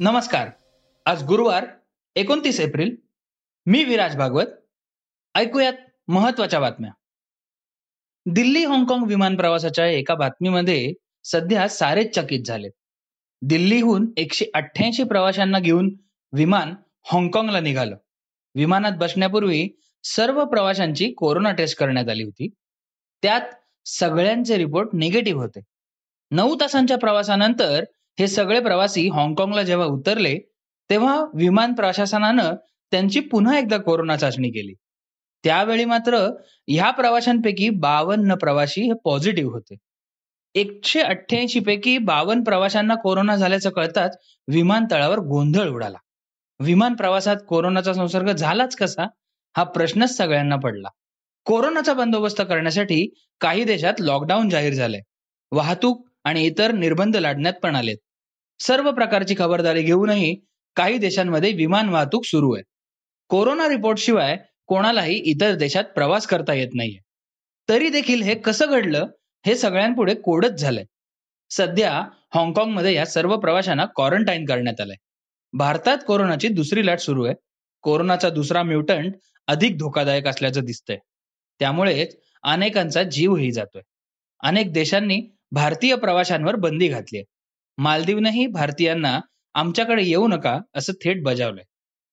नमस्कार. आज गुरुवार एकोणतीस एप्रिल. मी विराज भागवत. ऐकूयात महत्त्वाच्या बातम्या. दिल्ली हाँगकाँग विमान प्रवासाच्या एका बातमीमध्ये सध्या सारेच चकित झाले दिल्लीहून एकशे अठ्ठ्याऐंशी प्रवाशांना घेऊन विमान हाँगकाँगला निघालं. विमानात बसण्यापूर्वी सर्व प्रवाशांची कोरोना टेस्ट करण्यात आली होती. त्यात सगळ्यांचे रिपोर्ट निगेटिव्ह होते. नऊ तासांच्या प्रवासानंतर हे सगळे प्रवासी हाँगकाँगला जेव्हा उतरले तेव्हा विमान प्रशासनानं त्यांची पुन्हा एकदा कोरोना चाचणी केली. त्यावेळी मात्र ह्या प्रवाशांपैकी बावन्न प्रवासी हे पॉझिटिव्ह होते. एकशे अठ्ठ्याऐंशी पैकी बावन्न प्रवाशांना कोरोना झाल्याचं कळताच विमानतळावर गोंधळ उडाला. विमान प्रवासात कोरोनाचा संसर्ग झालाच कसा हा प्रश्नच सगळ्यांना पडला. कोरोनाचा बंदोबस्त करण्यासाठी काही देशात लॉकडाऊन जाहीर झालंय. वाहतूक आणि इतर निर्बंध लादण्यात पण आलेत. सर्व प्रकारची खबरदारी घेऊनही काही देशांमध्ये विमान वाहतूक सुरू आहे. कोरोना रिपोर्ट शिवाय कोणालाही इतर देशात प्रवास करता येत नाहीये. तरी देखील हे कसं घडलं हे सगळ्यांपुढे कोडच झालंय. सध्या हाँगकाँगमध्ये या सर्व प्रवाशांना क्वारंटाईन करण्यात आलंय. भारतात कोरोनाची दुसरी लाट सुरू आहे. कोरोनाचा दुसरा म्युटंट अधिक धोकादायक असल्याचं दिसतंय. त्यामुळेच अनेकांचा जीवही जातोय. अनेक देशांनी भारतीय प्रवाशांवर बंदी घातली आहे. मालदीवनंही भारतीयांना आमच्याकडे येऊ नका असं थेट बजावलंय.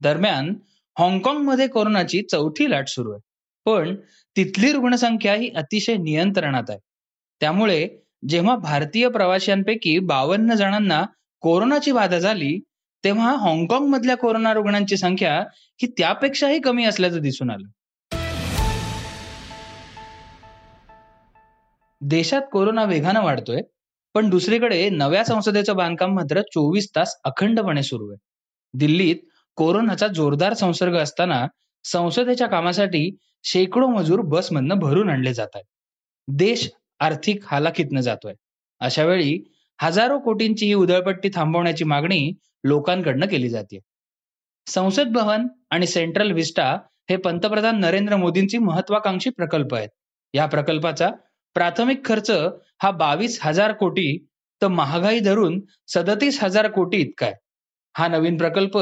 दरम्यान हाँगकाँगमध्ये कोरोनाची चौथी लाट सुरू आहे. पण तिथली रुग्णसंख्या ही अतिशय नियंत्रणात आहे. त्यामुळे जेव्हा भारतीय प्रवाशांपैकी बावन्न जणांना कोरोनाची बाधा झाली तेव्हा हाँगकाँग मधल्या कोरोना रुग्णांची संख्या ही त्यापेक्षाही कमी असल्याचं दिसून आलं. देशात कोरोना वेगानं वाढतोय पण दुसरीकडे नव्या संसदेचं बांधकाम मात्र चोवीस तास अखंडपणे सुरू आहे. दिल्लीत कोरोनाचा जोरदार संसर्ग असताना संसदेच्या कामासाठी शेकडो मजूर बसमधनं भरून आणले जात आहेत. देश आर्थिक हालाखीतनं जातोय. अशा वेळी हजारो कोटींची ही उधळपट्टी थांबवण्याची मागणी लोकांकडनं केली जाते संसद भवन आणि सेंट्रल विस्टा हे पंतप्रधान नरेंद्र मोदींची महत्वाकांक्षी प्रकल्प आहेत. या प्रकल्पाचा प्राथमिक खर्च हा बावीस हजार कोटी तर महागाई धरून सदतीस हजार कोटी इतका आहे. हा नवीन प्रकल्प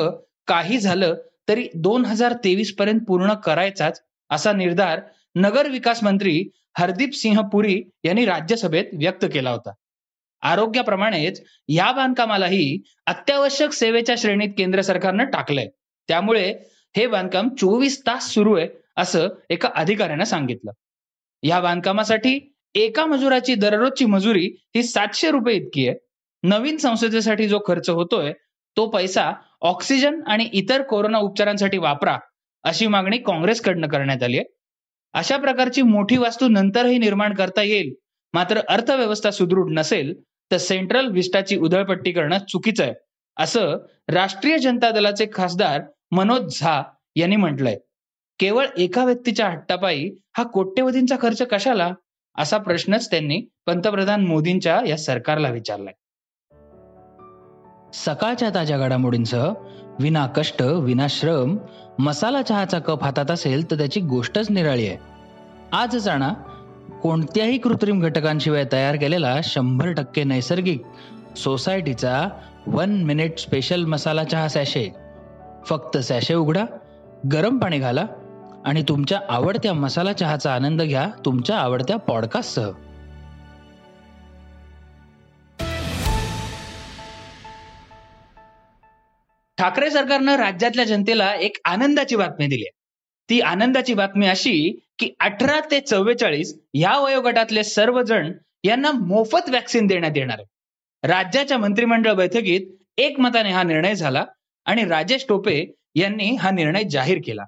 काही झालं तरी दोन हजार तेवीस पर्यंत पूर्ण करायचाच असा निर्धार नगर विकास मंत्री हरदीप सिंह पुरी यांनी राज्यसभेत व्यक्त केला होता. आरोग्याप्रमाणेच या बांधकामालाही अत्यावश्यक सेवेच्या श्रेणीत केंद्र सरकारनं टाकलंय. त्यामुळे हे बांधकाम चोवीस तास सुरू आहे असं एका अधिकाऱ्यानं सांगितलं. या बांधकामासाठी एका मजुराची दररोजची मजुरी ही सातशे रुपये इतकी आहे. नवीन संसदेसाठी जो खर्च होतोय तो पैसा ऑक्सिजन आणि इतर कोरोना उपचारांसाठी वापरा अशी मागणी काँग्रेसकडनं करण्यात आली आहे. अशा प्रकारची मोठी वास्तू नंतरही निर्माण करता येईल मात्र अर्थव्यवस्था सुदृढ नसेल तर सेंट्रल विस्टाची उधळपट्टी करणं चुकीचं आहे असं राष्ट्रीय जनता दलाचे खासदार मनोज झा यांनी म्हटलंय. केवळ एका व्यक्तीच्या हट्टापायी हा कोट्यवधींचा खर्च कशाला? असा प्रश्नच त्यांनी पंतप्रधान मोदींच्या या सरकारला विचारलाय. सकाळच्या ताज्या घडामोडींसह विना कष्ट विना श्रम मसाला चहाचा कप हातात असेल तर त्याची गोष्टच निराळी आहे. आज जाणा कोणत्याही कृत्रिम घटकांशिवाय तयार केलेला शंभर टक्के नैसर्गिक सोसायटीचा वन मिनिट स्पेशल मसाला चहा सॅशे. फक्त सॅशे उघडा गरम पाणी घाला आणि तुमच्या आवडत्या मसाला चहाचा आनंद घ्या तुमच्या आवडत्या पॉडकास्टसह. ठाकरे सरकारनं राज्यातल्या जनतेला एक आनंदाची बातमी दिली आहे. ती आनंदाची बातमी अशी की अठरा ते चव्वेचाळीस या वयोगटातले सर्वजण यांना मोफत वॅक्सिन देण्यात येणार आहे. राज्याच्या मंत्रिमंडळ बैठकीत एकमताने हा निर्णय झाला आणि राजेश टोपे यांनी हा निर्णय जाहीर केला.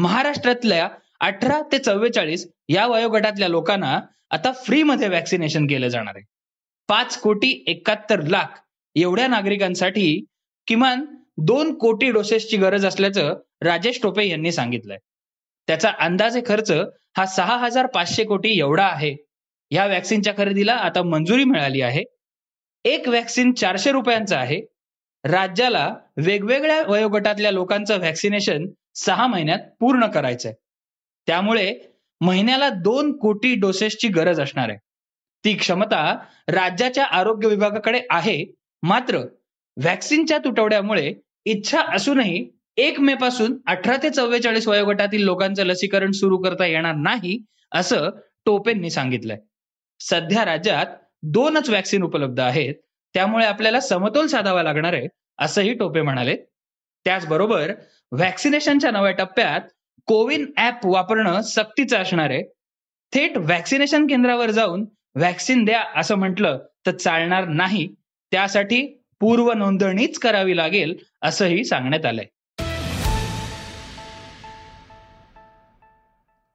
महाराष्ट्रातल्या अठरा ते चव्वेचाळीस या वयोगटातल्या लोकांना आता फ्रीमध्ये वॅक्सिनेशन केलं जाणार आहे. पाच कोटी एकाहत्तर लाख एवढ्या नागरिकांसाठी किमान दोन कोटी डोसेसची गरज असल्याचं राजेश टोपे यांनी सांगितलंय. त्याचा अंदाजे खर्च हा सहा हजार पाचशे कोटी एवढा आहे. या वॅक्सिनच्या खरेदीला आता मंजुरी मिळाली आहे. एक वॅक्सिन चारशे रुपयांचं आहे. राज्याला वेगवेगळ्या वयोगटातल्या लोकांचं व्हॅक्सिनेशन सहा महिन्यात पूर्ण करायचंय. त्यामुळे महिन्याला दोन कोटी डोसेसची गरज असणार आहे. ती क्षमता राज्याच्या आरोग्य विभागाकडे आहे. मात्र व्हॅक्सिनच्या तुटवड्यामुळे इच्छा असूनही एक मे पासून अठरा ते चव्वेचाळीस वयोगटातील लोकांचं लसीकरण सुरू करता येणार नाही असं टोपेंनी सांगितलंय. सध्या राज्यात दोनच व्हॅक्सिन उपलब्ध आहेत. त्यामुळे आपल्याला समतोल साधावा लागणार आहे असंही टोपे म्हणाले. त्याचबरोबर व्हॅक्सिनेशनच्या नव्या टप्प्यात कोविन ऍप वापरणं सक्तीचं असणार आहे. थेट व्हॅक्सिनेशन केंद्रावर जाऊन व्हॅक्सिन द्या असं म्हटलं तर चालणार नाही. त्यासाठी पूर्व नोंदणीच करावी लागेल असंही सांगण्यात आलंय.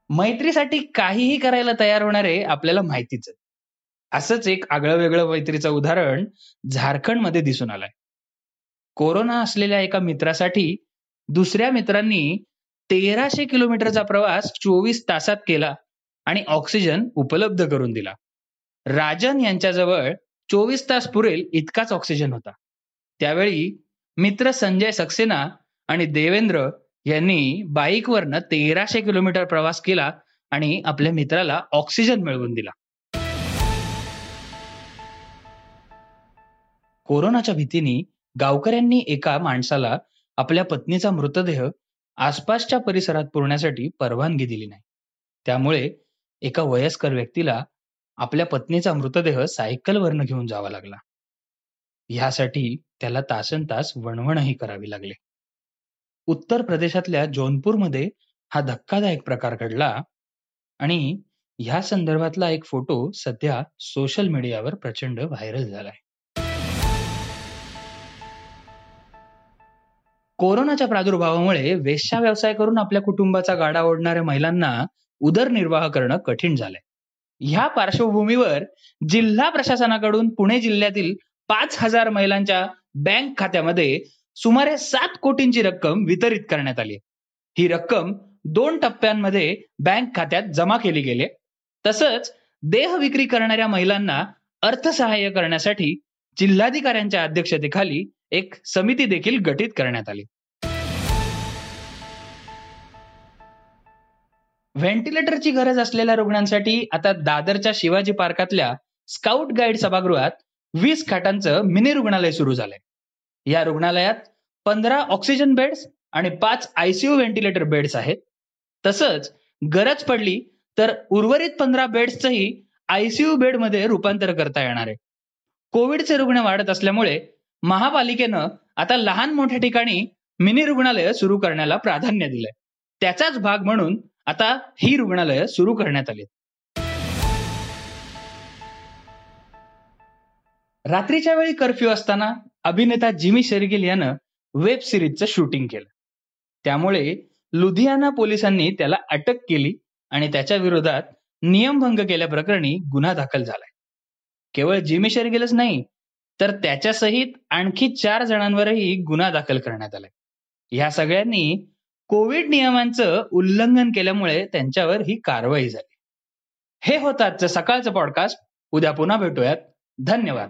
मैत्रीसाठी काहीही करायला तयार होणारे आपल्याला माहितीच. असंच एक आगळं वेगळं मैत्रीचं उदाहरण झारखंडमध्ये दिसून आलंय. कोरोना असलेल्या एका मित्रासाठी दुसऱ्या मित्रांनी तेराशे किलोमीटरचा प्रवास चोवीस तासात केला आणि ऑक्सिजन उपलब्ध करून दिला. राजन यांच्याजवळ चोवीस तास पुरेल इतकाच ऑक्सिजन होता. त्यावेळी मित्र संजय सक्सेना आणि देवेंद्र यांनी बाईकवरनं तेराशे किलोमीटर प्रवास केला आणि आपल्या मित्राला ऑक्सिजन मिळवून दिला. कोरोनाच्या भीतीने गावकऱ्यांनी एका माणसाला आपल्या पत्नीचा मृतदेह आसपासच्या परिसरात पुरण्यासाठी परवानगी दिली नाही. त्यामुळे एका वयस्कर व्यक्तीला आपल्या पत्नीचा मृतदेह सायकलवरनं घेऊन जावा लागला. ह्यासाठी त्याला तासन तास वणवणही करावी लागले. उत्तर प्रदेशातल्या जौनपूरमध्ये हा धक्कादायक प्रकार घडला आणि ह्या संदर्भातला एक फोटो सध्या सोशल मीडियावर प्रचंड व्हायरल झालाय. कोरोनाच्या प्रादुर्भावामुळे वेश्या व्यवसाय करून आपल्या कुटुंबाचा गाडा ओढणाऱ्या महिलांना उदरनिर्वाह करणं कठीण झालंय. ह्या पार्श्वभूमीवर जिल्हा प्रशासनाकडून पुणे जिल्ह्यातील पाच हजार महिलांच्या बँक खात्यामध्ये सुमारे सात कोटींची रक्कम वितरित करण्यात आली ही रक्कम दोन टप्प्यांमध्ये बँक खात्यात जमा केली गेली तसंच देह विक्री करणाऱ्या महिलांना अर्थसहाय्य करण्यासाठी जिल्हाधिकाऱ्यांच्या अध्यक्षतेखाली एक समिती देखील गठीत करण्यात आली. व्हेंटिलेटरची गरज असलेल्या रुग्णांसाठी आता दादरच्या शिवाजी पार्कातल्या स्काउट गाईड सभागृहात वीस खाटांचं मिनी रुग्णालय सुरू झालंय. या रुग्णालयात पंधरा ऑक्सिजन बेड्स आणि पाच आयसीयू व्हेंटिलेटर बेड्स आहेत. तसंच गरज पडली तर उर्वरित पंधरा बेड्सचंही आयसीयू बेडमध्ये रूपांतर करता येणार आहे. कोविडचे रुग्ण वाढत असल्यामुळे महापालिकेनं आता लहान मोठ्या ठिकाणी मिनी रुग्णालय सुरू करण्याला प्राधान्य दिलंय. त्याचाच भाग म्हणून आता ही रुग्णालय सुरू करण्यात आली रात्रीच्या वेळी कर्फ्यू असताना अभिनेता जिमी शेरगिल यानं वेब सिरीजचं शूटिंग केलं. त्यामुळे लुधियाना पोलिसांनी त्याला अटक केली आणि त्याच्या विरोधात नियमभंग केल्याप्रकरणी गुन्हा दाखल झालाय. केवळ जिमी शेरगिलच नाही तर त्याच्यासहित आणखी चार जणांवरही गुन्हा दाखल करण्यात आलाय. ह्या सगळ्यांनी कोविड नियमांचं उल्लंघन केल्यामुळे त्यांच्यावर ही कारवाई झाली. हे होतं आजचं सकाळचं पॉडकास्ट उद्या पुन्हा भेटूयात. धन्यवाद.